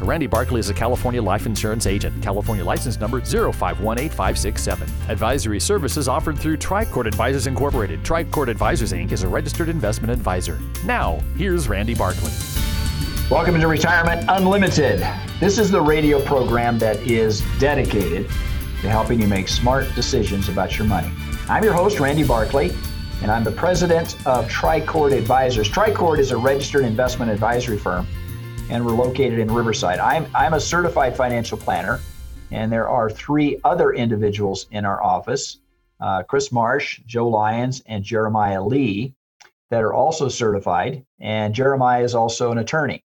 Randy Barkley is a California life insurance agent. California license number 0518567. Advisory services offered through Tricord Advisors Incorporated. Tricord Advisors Inc. is a registered investment advisor. Now, here's Randy Barkley. Welcome to Retirement Unlimited. This is the radio program that is dedicated to helping you make smart decisions about your money. I'm your host, Randy Barkley, and I'm the president of Tricord Advisors. Tricord is a registered investment advisory firm and we're located in Riverside. I'm, I'm a certified financial planner, and there are three other individuals in our office uh, Chris Marsh, Joe Lyons, and Jeremiah Lee that are also certified. And Jeremiah is also an attorney.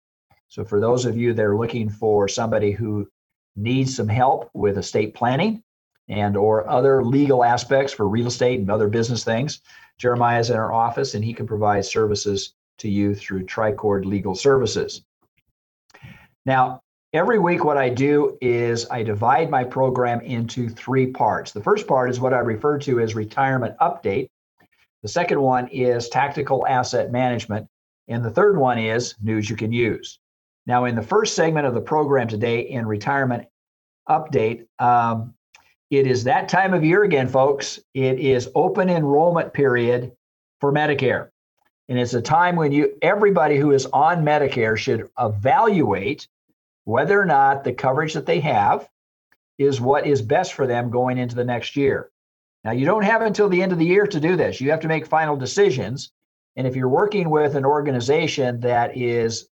So, for those of you that are looking for somebody who needs some help with estate planning and or other legal aspects for real estate and other business things, Jeremiah is in our office and he can provide services to you through Tricord Legal Services. Now, every week, what I do is I divide my program into three parts. The first part is what I refer to as retirement update. The second one is tactical asset management. And the third one is news you can use. Now, in the first segment of the program today in retirement update, um, it is that time of year again, folks. It is open enrollment period for Medicare. And it's a time when you everybody who is on Medicare should evaluate whether or not the coverage that they have is what is best for them going into the next year. Now, you don't have until the end of the year to do this. You have to make final decisions. And if you're working with an organization that is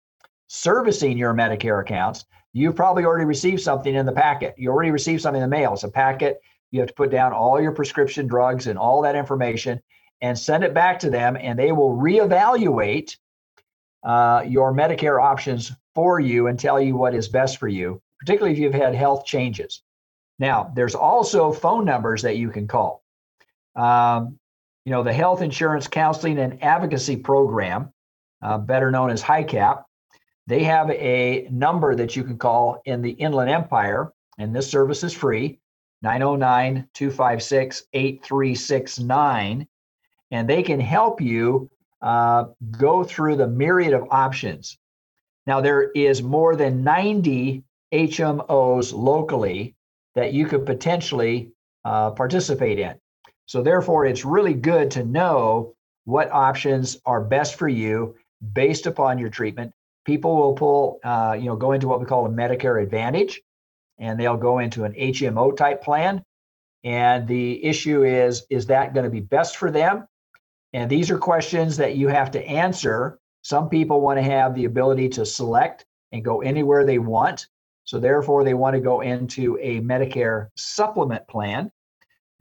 servicing your Medicare accounts, you've probably already received something in the packet. You already received something in the mail. It's a packet. You have to put down all your prescription drugs and all that information and send it back to them, and they will reevaluate uh, your Medicare options for you and tell you what is best for you, particularly if you've had health changes. Now, there's also phone numbers that you can call. Um, you know, the Health Insurance Counseling and Advocacy Program, uh, better known as HICAP, they have a number that you can call in the Inland Empire, and this service is free 909 256 8369. And they can help you uh, go through the myriad of options now, there is more than 90 HMOs locally that you could potentially uh, participate in. So, therefore, it's really good to know what options are best for you based upon your treatment. People will pull, uh, you know, go into what we call a Medicare Advantage, and they'll go into an HMO type plan. And the issue is, is that going to be best for them? And these are questions that you have to answer some people want to have the ability to select and go anywhere they want. So, therefore, they want to go into a Medicare supplement plan.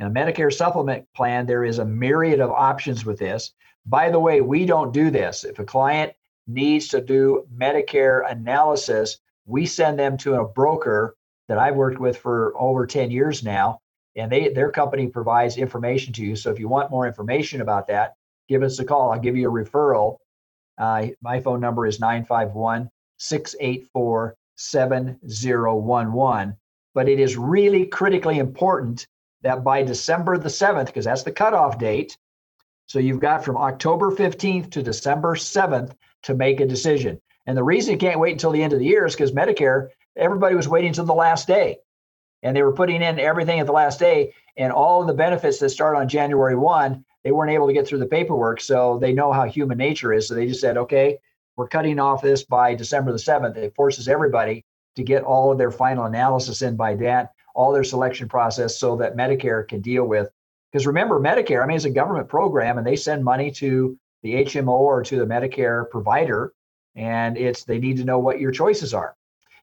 In a Medicare supplement plan, there is a myriad of options with this. By the way, we don't do this. If a client needs to do Medicare analysis, we send them to a broker that I've worked with for over 10 years now, and they their company provides information to you. So if you want more information about that, give us a call. I'll give you a referral uh, my phone number is 951 684 7011. But it is really critically important that by December the 7th, because that's the cutoff date, so you've got from October 15th to December 7th to make a decision. And the reason you can't wait until the end of the year is because Medicare, everybody was waiting until the last day. And they were putting in everything at the last day. And all of the benefits that start on January 1 they weren't able to get through the paperwork. So they know how human nature is. So they just said, okay, we're cutting off this by December the 7th. It forces everybody to get all of their final analysis in by that, all their selection process so that Medicare can deal with. Because remember, Medicare, I mean, it's a government program and they send money to the HMO or to the Medicare provider. And it's they need to know what your choices are.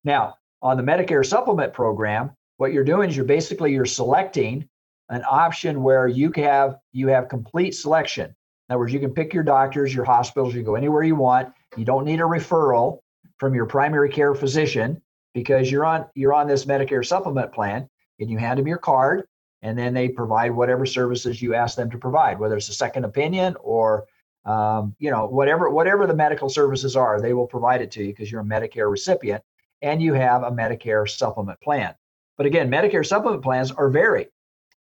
Now, on the Medicare supplement program, what you're doing is you're basically you're selecting an option where you have you have complete selection. In other words, you can pick your doctors, your hospitals, you go anywhere you want. You don't need a referral from your primary care physician. because you're on you're on this Medicare supplement plan and you hand them your card and then they provide whatever services you ask them to provide, whether it's a second opinion or um, you know whatever whatever the medical services are, they will provide it to you because you're a Medicare recipient and you have a Medicare supplement plan. But again, Medicare supplement plans are varied.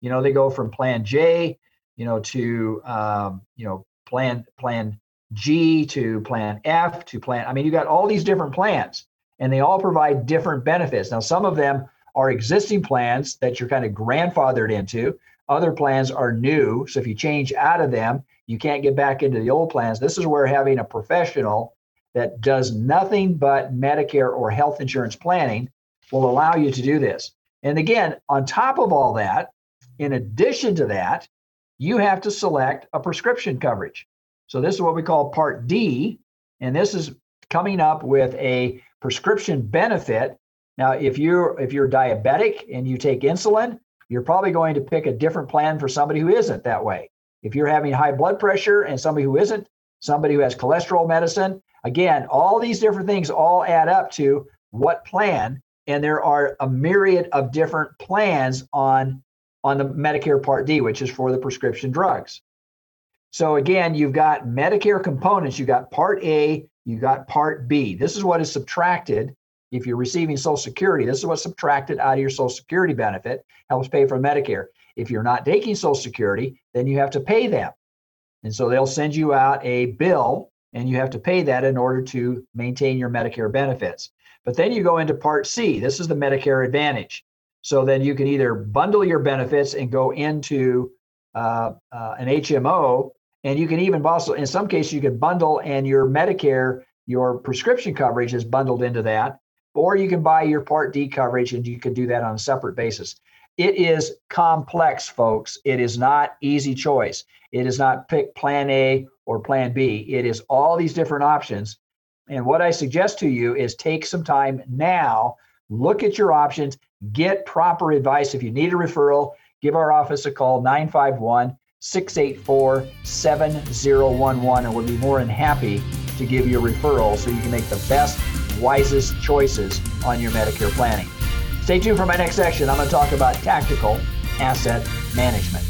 You know, they go from Plan J, you know, to um, you know Plan Plan G to Plan F to Plan. I mean, you got all these different plans, and they all provide different benefits. Now, some of them are existing plans that you're kind of grandfathered into. Other plans are new. So if you change out of them, you can't get back into the old plans. This is where having a professional that does nothing but Medicare or health insurance planning will allow you to do this. And again, on top of all that, in addition to that, you have to select a prescription coverage. So this is what we call Part D, and this is coming up with a prescription benefit now, if you're if you're diabetic and you take insulin, you're probably going to pick a different plan for somebody who isn't that way. If you're having high blood pressure and somebody who isn't, somebody who has cholesterol medicine, again, all these different things all add up to what plan and there are a myriad of different plans on on the Medicare Part D, which is for the prescription drugs. So again, you've got Medicare components, you've got Part A, you've got Part B. This is what is subtracted if you're receiving Social Security, this is what's subtracted out of your Social Security benefit, helps pay for Medicare. If you're not taking Social Security, then you have to pay them. And so they'll send you out a bill and you have to pay that in order to maintain your Medicare benefits. But then you go into Part C. This is the Medicare Advantage. So then you can either bundle your benefits and go into uh, uh, an HMO, and you can even also, in some cases, you can bundle and your Medicare, your prescription coverage is bundled into that or you can buy your Part D coverage and you can do that on a separate basis. It is complex, folks. It is not easy choice. It is not pick plan A or plan B. It is all these different options. And what I suggest to you is take some time now, look at your options, get proper advice. If you need a referral, give our office a call 951 684 7011, and we'll be more than happy to give you a referral so you can make the best wisest choices on your Medicare planning. Stay tuned for my next section. I'm going to talk about tactical asset management.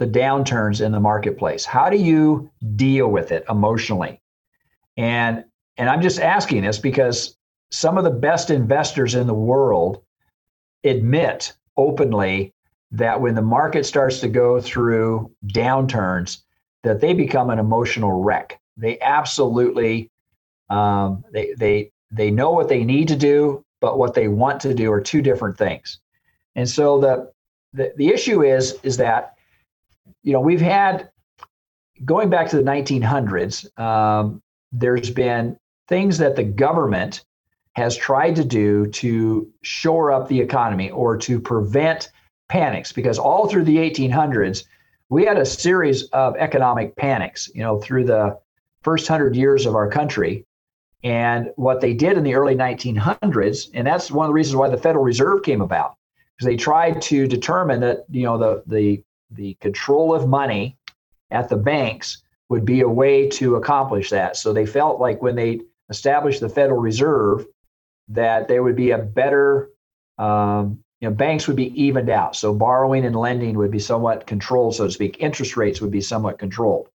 the downturns in the marketplace? How do you deal with it emotionally? And and I'm just asking this because some of the best investors in the world admit openly that when the market starts to go through downturns that they become an emotional wreck they absolutely um, they they they know what they need to do but what they want to do are two different things and so the the, the issue is is that you know, we've had going back to the 1900s, um, there's been things that the government has tried to do to shore up the economy or to prevent panics because all through the 1800s we had a series of economic panics you know through the first 100 years of our country. And what they did in the early 1900s and that's one of the reasons why the federal reserve came about because they tried to determine that you know the the the control of money at the banks would be a way to accomplish that. So they felt like when they established the Federal Reserve, that there would be a better, um, you know, banks would be evened out. So borrowing and lending would be somewhat controlled, so to speak. Interest rates would be somewhat controlled.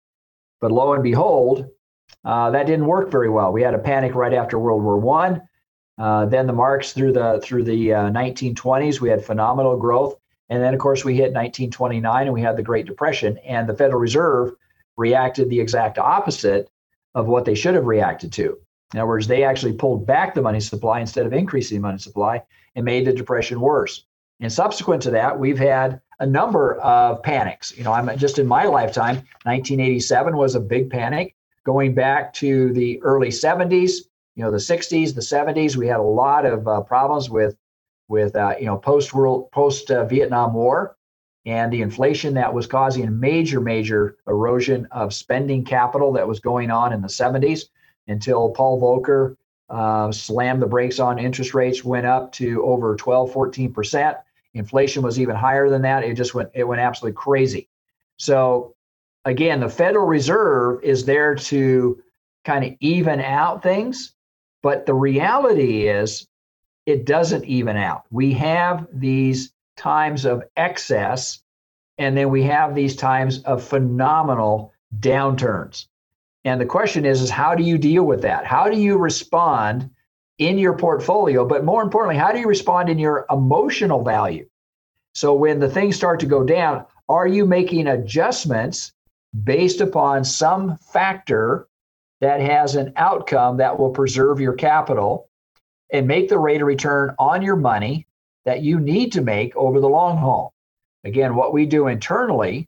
But lo and behold, uh, that didn't work very well. We had a panic right after World War One. Uh, then the marks through the through the uh, 1920s, we had phenomenal growth, and then of course we hit 1929 and we had the Great Depression, and the Federal Reserve reacted the exact opposite of what they should have reacted to. In other words, they actually pulled back the money supply instead of increasing the money supply and made the depression worse. And subsequent to that, we've had a number of panics. You know, I'm just in my lifetime, 1987 was a big panic. Going back to the early 70s, you know, the 60s, the 70s, we had a lot of uh, problems with with uh, you know post world post uh, Vietnam War and the inflation that was causing major major erosion of spending capital that was going on in the 70s until Paul Volcker uh, slammed the brakes on interest rates, went up to over 12, 14 percent. Inflation was even higher than that. It just went it went absolutely crazy. So again, the Federal Reserve is there to kind of even out things, but the reality is it doesn't even out. We have these times of excess, and then we have these times of phenomenal downturns. And the question is, is how do you deal with that? How do you respond in your portfolio? But more importantly, how do you respond in your emotional value? So when the things start to go down, are you making adjustments based upon some factor that has an outcome that will preserve your capital and make the rate of return on your money that you need to make over the long haul? Again, what we do internally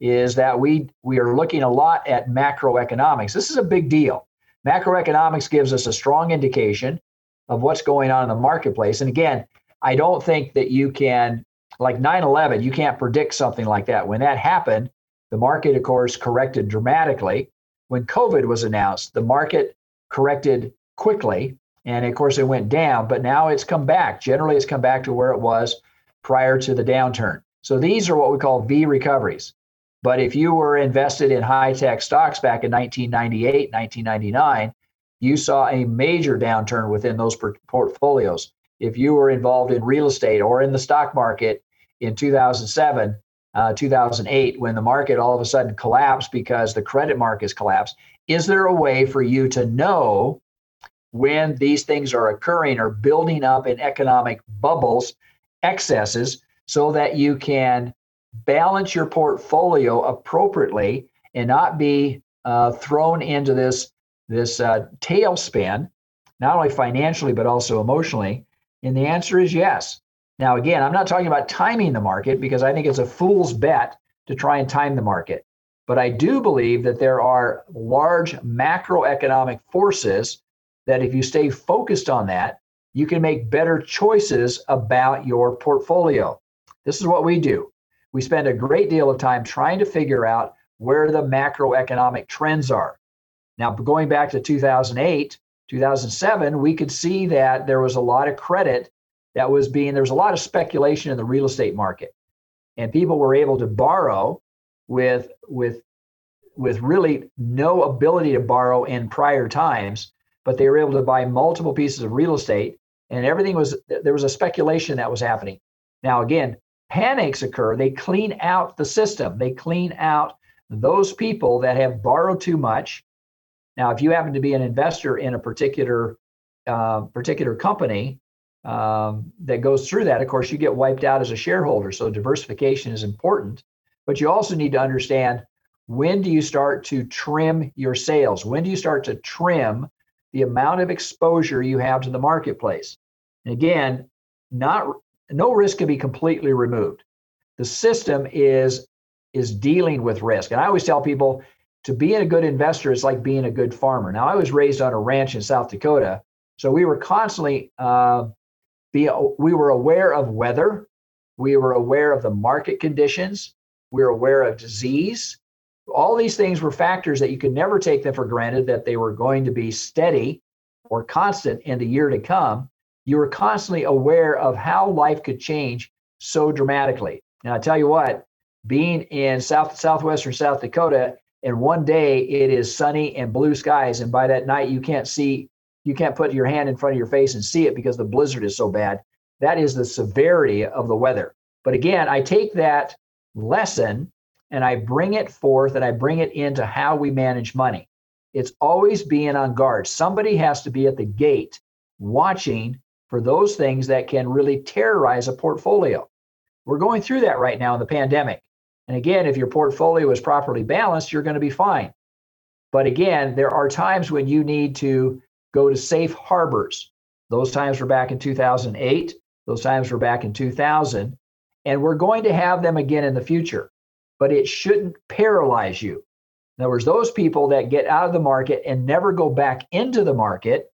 is that we we are looking a lot at macroeconomics. This is a big deal. Macroeconomics gives us a strong indication of what's going on in the marketplace. And again, I don't think that you can like 9/11, you can't predict something like that. When that happened, the market of course corrected dramatically. When COVID was announced, the market corrected quickly and of course it went down, but now it's come back. Generally it's come back to where it was prior to the downturn. So these are what we call V recoveries. But if you were invested in high tech stocks back in 1998, 1999, you saw a major downturn within those portfolios. If you were involved in real estate or in the stock market in 2007, uh, 2008, when the market all of a sudden collapsed because the credit markets collapsed, is there a way for you to know when these things are occurring or building up in economic bubbles, excesses, so that you can balance your portfolio appropriately and not be uh, thrown into this this uh, tailspin, not only financially but also emotionally? And the answer is yes. Now, again, I'm not talking about timing the market because I think it's a fool's bet to try and time the market. But I do believe that there are large macroeconomic forces that if you stay focused on that, you can make better choices about your portfolio. This is what we do we spend a great deal of time trying to figure out where the macroeconomic trends are. Now, going back to 2008, 2007, we could see that there was a lot of credit that was being, there was a lot of speculation in the real estate market. And people were able to borrow with, with, with really no ability to borrow in prior times, but they were able to buy multiple pieces of real estate and everything was, there was a speculation that was happening. Now, again, panics occur, they clean out the system. They clean out those people that have borrowed too much. Now, if you happen to be an investor in a particular uh, particular company um, that goes through that, of course, you get wiped out as a shareholder. So diversification is important, but you also need to understand when do you start to trim your sails? When do you start to trim the amount of exposure you have to the marketplace? And again, not no risk can be completely removed. The system is is dealing with risk. And I always tell people to be a good investor is like being a good farmer. Now, I was raised on a ranch in South Dakota, so we were constantly uh, be we were aware of weather, we were aware of the market conditions, we were aware of disease. All these things were factors that you could never take them for granted that they were going to be steady or constant in the year to come you were constantly aware of how life could change so dramatically. Now, I tell you what, being in South southwestern South Dakota, and one day it is sunny and blue skies, and by that night you can't see you can't put your hand in front of your face and see it because the blizzard is so bad. That is the severity of the weather. But again, I take that lesson and I bring it forth and I bring it into how we manage money. It's always being on guard. Somebody has to be at the gate watching for those things that can really terrorize a portfolio. We're going through that right now in the pandemic. And again, if your portfolio is properly balanced, you're going to be fine. But again, there are times when you need to go to safe harbors. Those times were back in 2008, those times were back in 2000, and we're going to have them again in the future. But it shouldn't paralyze you. In other words, those people that get out of the market and never go back into the market,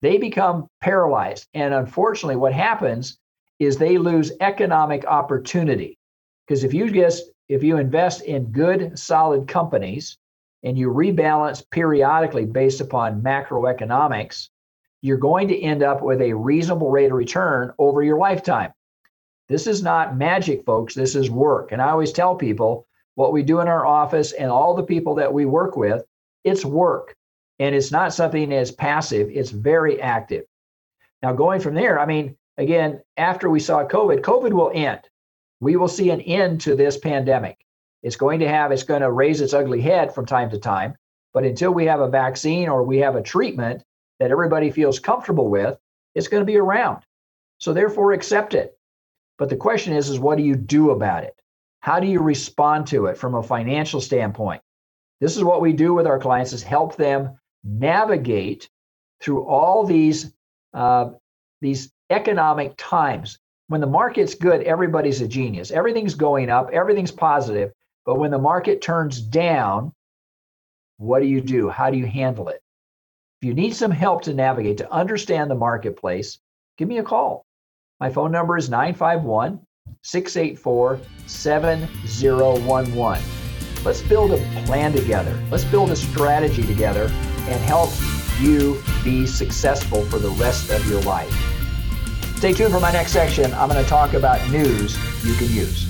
they become paralyzed. And unfortunately, what happens is they lose economic opportunity. Because if you just if you invest in good, solid companies and you rebalance periodically based upon macroeconomics, you're going to end up with a reasonable rate of return over your lifetime. This is not magic, folks. This is work. And I always tell people what we do in our office and all the people that we work with, it's work. And it's not something that's passive, it's very active. Now, going from there, I mean, again, after we saw COVID, COVID will end. We will see an end to this pandemic. It's going to have, it's going to raise its ugly head from time to time. But until we have a vaccine or we have a treatment that everybody feels comfortable with, it's going to be around. So therefore, accept it. But the question is, is what do you do about it? How do you respond to it from a financial standpoint? This is what we do with our clients is help them navigate through all these uh, these economic times. When the market's good, everybody's a genius. Everything's going up, everything's positive. But when the market turns down, what do you do? How do you handle it? If you need some help to navigate, to understand the marketplace, give me a call. My phone number is 951 684 7011. Let's build a plan together. Let's build a strategy together and help you be successful for the rest of your life. Stay tuned for my next section. I'm going to talk about news you can use.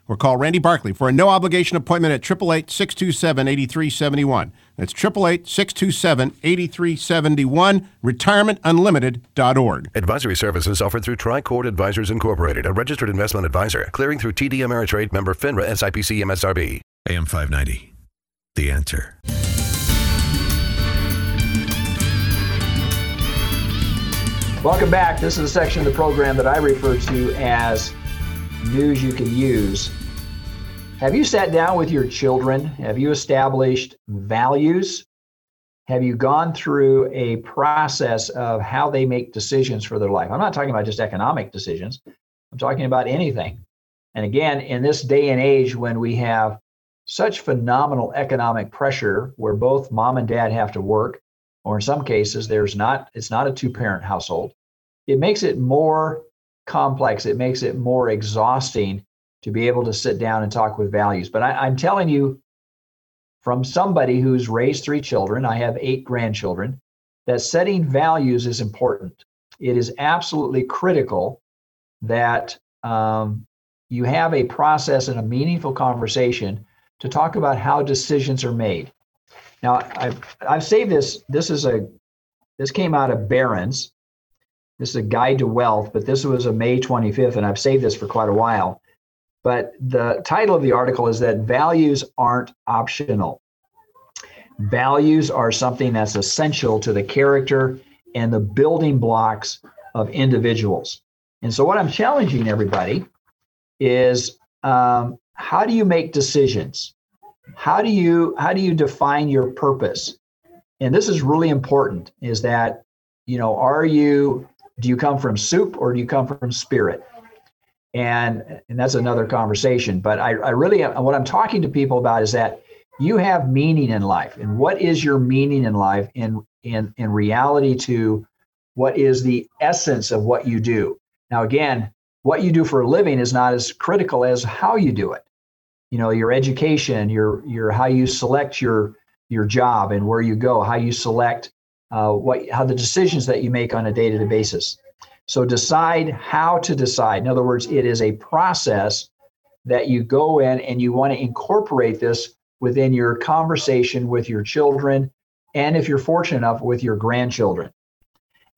or call Randy Barkley for a no obligation appointment at 888 627 8371. That's 888 627 8371, retirementunlimited.org. Advisory services offered through Tricord Advisors Incorporated, a registered investment advisor, clearing through TD Ameritrade member FINRA SIPC MSRB. AM 590. The answer. Welcome back. This is a section of the program that I refer to as news you can use. Have you sat down with your children? Have you established values? Have you gone through a process of how they make decisions for their life? I'm not talking about just economic decisions, I'm talking about anything. And again, in this day and age when we have such phenomenal economic pressure where both mom and dad have to work, or in some cases there's not it's not a two parent household it makes it more complex it makes it more exhausting to be able to sit down and talk with values but I, i'm telling you from somebody who's raised three children i have eight grandchildren that setting values is important it is absolutely critical that um, you have a process and a meaningful conversation to talk about how decisions are made now, I've, I've saved this. This is a this came out of Barron's. This is a guide to wealth, but this was a May 25th, and I've saved this for quite a while. But the title of the article is that values aren't optional. Values are something that's essential to the character and the building blocks of individuals. And so, what I'm challenging everybody is um, how do you make decisions? how do you how do you define your purpose and this is really important is that you know are you do you come from soup or do you come from spirit? And and that's another conversation but i, I really uh, what i'm talking to people about is that you have meaning in life. And what is your meaning in life in in in reality to what is the essence of what you do? Now again what you do for a living is not as critical as how you do it. You know, your education, your your how you select your your job and where you go, how you select uh, what how the decisions that you make on a day-to-day basis. So decide how to decide. In other words, it is a process that you go in and you want to incorporate this within your conversation with your children and if you're fortunate enough with your grandchildren.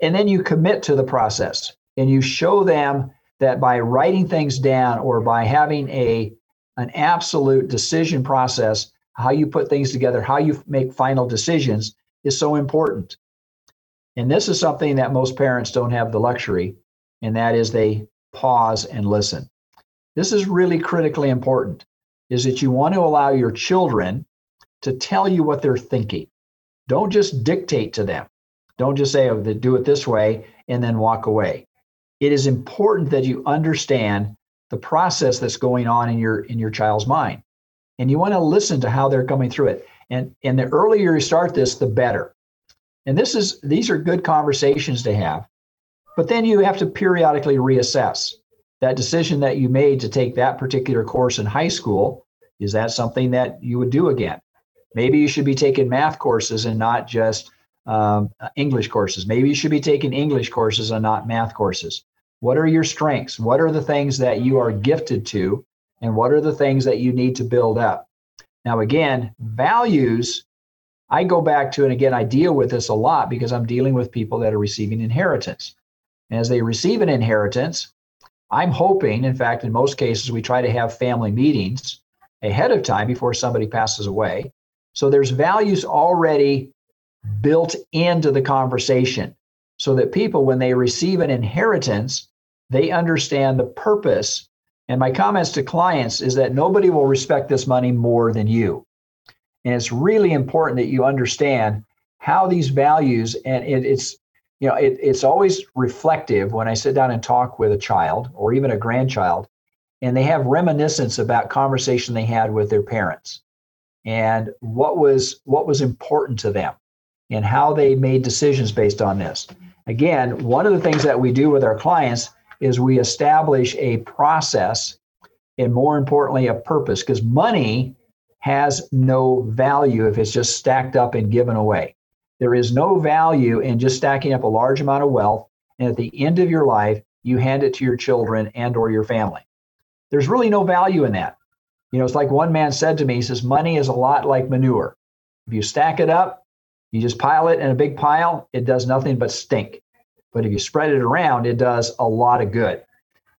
And then you commit to the process and you show them that by writing things down or by having a an absolute decision process, how you put things together, how you make final decisions is so important. And this is something that most parents don't have the luxury, and that is they pause and listen. This is really critically important is that you want to allow your children to tell you what they're thinking. Don't just dictate to them. Don't just say, oh, do it this way and then walk away. It is important that you understand the process that's going on in your in your child's mind. And you want to listen to how they're coming through it. And and the earlier you start this, the better. And this is these are good conversations to have. But then you have to periodically reassess that decision that you made to take that particular course in high school. Is that something that you would do again? Maybe you should be taking math courses and not just um, English courses. Maybe you should be taking English courses and not math courses. What are your strengths? What are the things that you are gifted to? And what are the things that you need to build up? Now, again, values I go back to, and again, I deal with this a lot because I'm dealing with people that are receiving inheritance. And as they receive an inheritance, I'm hoping, in fact, in most cases, we try to have family meetings ahead of time before somebody passes away. So there's values already built into the conversation so that people, when they receive an inheritance, they understand the purpose. And my comments to clients is that nobody will respect this money more than you. And it's really important that you understand how these values, and it, it's you know, it, it's always reflective when I sit down and talk with a child or even a grandchild, and they have reminiscence about conversation they had with their parents and what was what was important to them and how they made decisions based on this. Again, one of the things that we do with our clients is we establish a process and more importantly a purpose because money has no value if it's just stacked up and given away. There is no value in just stacking up a large amount of wealth and at the end of your life you hand it to your children and or your family. There's really no value in that. You know, it's like one man said to me, he says money is a lot like manure. If you stack it up, you just pile it in a big pile, it does nothing but stink. But if you spread it around, it does a lot of good.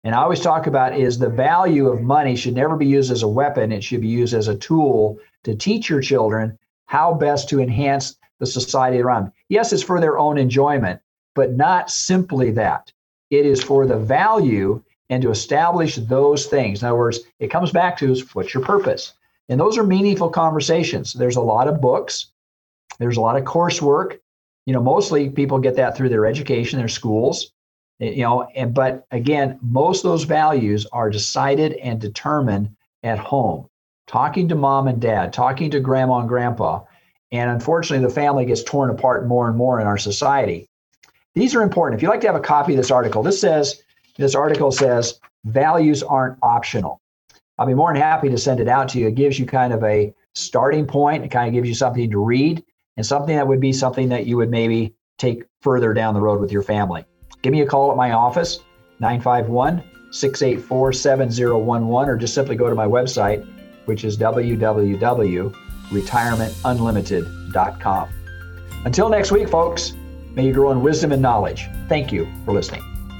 And I always talk about is the value of money should never be used as a weapon. It should be used as a tool to teach your children how best to enhance the society around. Yes, it's for their own enjoyment, but not simply that. It is for the value and to establish those things. In other words, it comes back to what's your purpose? And those are meaningful conversations. There's a lot of books, there's a lot of coursework. You know, mostly people get that through their education, their schools. You know, and but again, most of those values are decided and determined at home. Talking to mom and dad, talking to grandma and grandpa, and unfortunately, the family gets torn apart more and more in our society. These are important. If you'd like to have a copy of this article, this says this article says values aren't optional. I'll be more than happy to send it out to you. It gives you kind of a starting point. It kind of gives you something to read and something that would be something that you would maybe take further down the road with your family. Give me a call at my office, 951 684 7011, or just simply go to my website, which is www.retirementunlimited.com. Until next week, folks, may you grow in wisdom and knowledge. Thank you for listening.